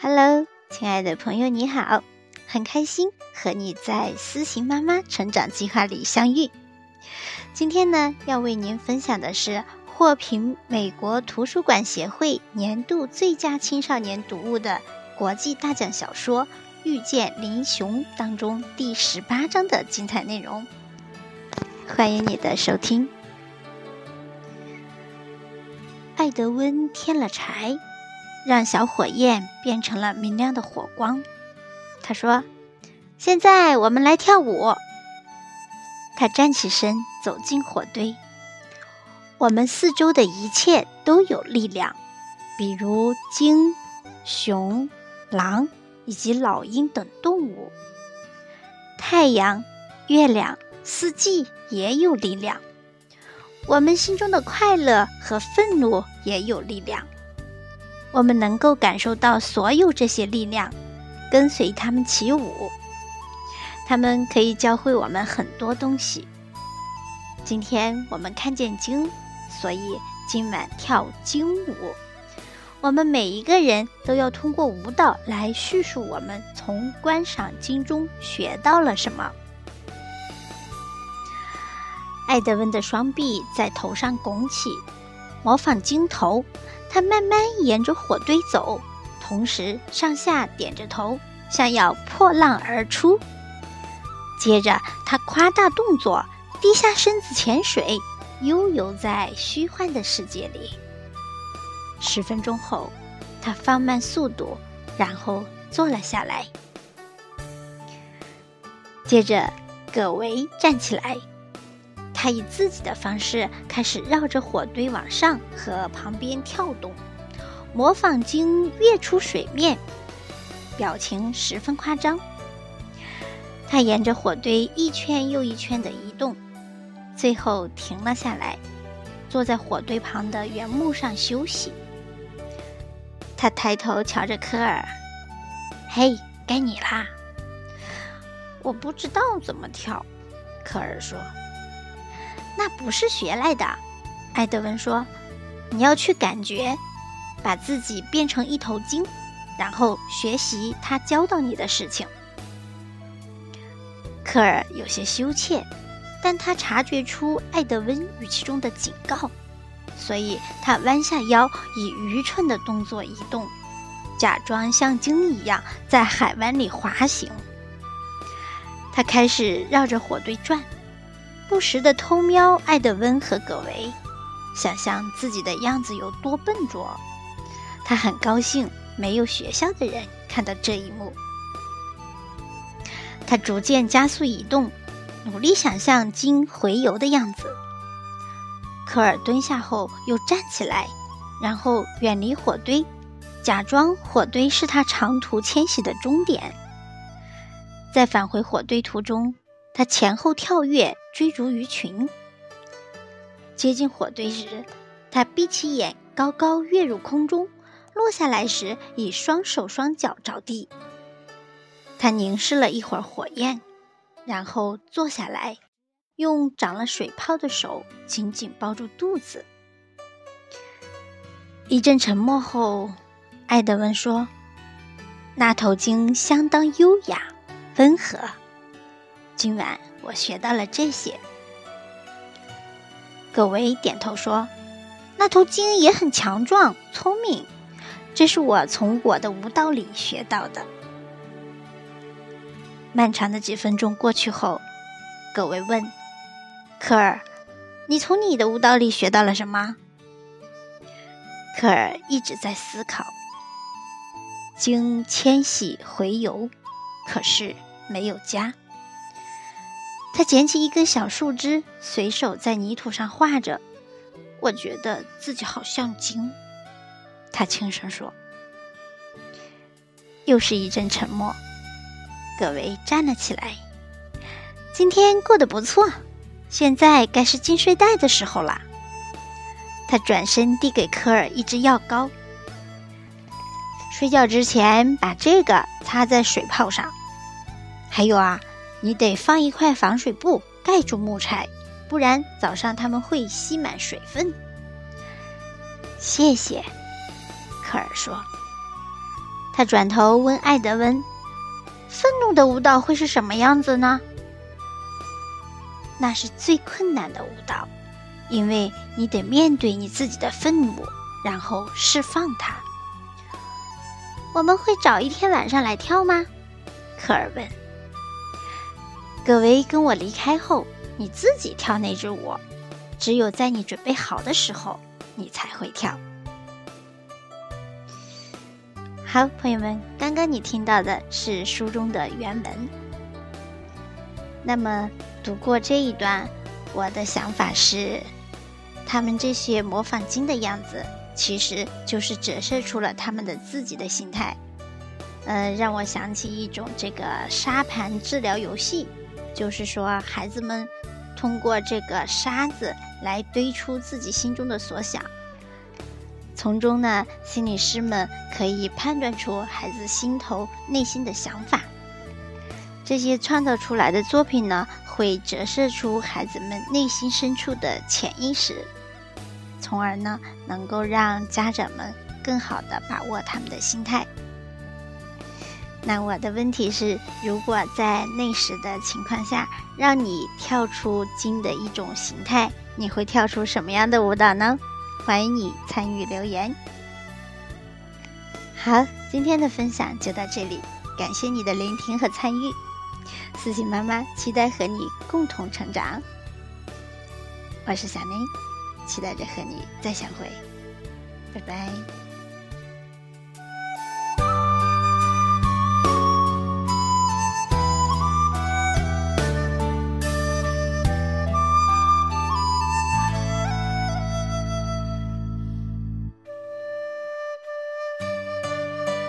Hello，亲爱的朋友，你好，很开心和你在思行妈妈成长计划里相遇。今天呢，要为您分享的是获评美国图书馆协会年度最佳青少年读物的国际大奖小说《遇见林熊》当中第十八章的精彩内容。欢迎你的收听。艾德温添了柴。让小火焰变成了明亮的火光。他说：“现在我们来跳舞。”他站起身，走进火堆。我们四周的一切都有力量，比如鲸、熊、狼以及老鹰等动物。太阳、月亮、四季也有力量。我们心中的快乐和愤怒也有力量。我们能够感受到所有这些力量，跟随他们起舞。他们可以教会我们很多东西。今天我们看见鲸，所以今晚跳鲸舞。我们每一个人都要通过舞蹈来叙述我们从观赏鲸中学到了什么。艾德温的双臂在头上拱起，模仿鲸头。他慢慢沿着火堆走，同时上下点着头，像要破浪而出。接着，他夸大动作，低下身子潜水，悠游在虚幻的世界里。十分钟后，他放慢速度，然后坐了下来。接着，葛维站起来。他以自己的方式开始绕着火堆往上和旁边跳动，模仿鲸跃出水面，表情十分夸张。他沿着火堆一圈又一圈的移动，最后停了下来，坐在火堆旁的原木上休息。他抬头瞧着科尔：“嘿，该你啦。”“我不知道怎么跳。”科尔说。那不是学来的，艾德文说：“你要去感觉，把自己变成一头鲸，然后学习他教到你的事情。”科尔有些羞怯，但他察觉出艾德温语气中的警告，所以他弯下腰，以愚蠢的动作移动，假装像鲸一样在海湾里滑行。他开始绕着火堆转。不时的偷瞄艾德温和葛维，想象自己的样子有多笨拙。他很高兴没有学校的人看到这一幕。他逐渐加速移动，努力想象鲸回游的样子。科尔蹲下后又站起来，然后远离火堆，假装火堆是他长途迁徙的终点。在返回火堆途中，他前后跳跃。追逐鱼群，接近火堆时，他闭起眼，高高跃入空中；落下来时，以双手双脚着地。他凝视了一会儿火焰，然后坐下来，用长了水泡的手紧紧抱住肚子。一阵沉默后，艾德文说：“那头鲸相当优雅、温和。今晚。”我学到了这些。葛维点头说：“那头鲸也很强壮、聪明，这是我从我的舞蹈里学到的。”漫长的几分钟过去后，葛维问：“科尔，你从你的舞蹈里学到了什么？”科尔一直在思考。鲸迁徙回游，可是没有家。他捡起一根小树枝，随手在泥土上画着。我觉得自己好像鲸，他轻声说。又是一阵沉默。葛维站了起来。今天过得不错，现在该是进睡袋的时候了。他转身递给科尔一支药膏。睡觉之前把这个擦在水泡上。还有啊。你得放一块防水布盖住木柴，不然早上它们会吸满水分。谢谢，科尔说。他转头问艾德温：“愤怒的舞蹈会是什么样子呢？”那是最困难的舞蹈，因为你得面对你自己的愤怒，然后释放它。我们会找一天晚上来跳吗？科尔问。葛维跟我离开后，你自己跳那支舞，只有在你准备好的时候，你才会跳。好，朋友们，刚刚你听到的是书中的原文。那么读过这一段，我的想法是，他们这些模仿经的样子，其实就是折射出了他们的自己的心态。呃，让我想起一种这个沙盘治疗游戏，就是说孩子们通过这个沙子来堆出自己心中的所想。从中呢，心理师们可以判断出孩子心头内心的想法。这些创造出来的作品呢，会折射出孩子们内心深处的潜意识，从而呢，能够让家长们更好的把握他们的心态。那我的问题是，如果在那时的情况下，让你跳出金的一种形态，你会跳出什么样的舞蹈呢？欢迎你参与留言。好，今天的分享就到这里，感谢你的聆听和参与。思琪妈妈期待和你共同成长。我是小宁，期待着和你再相会。拜拜。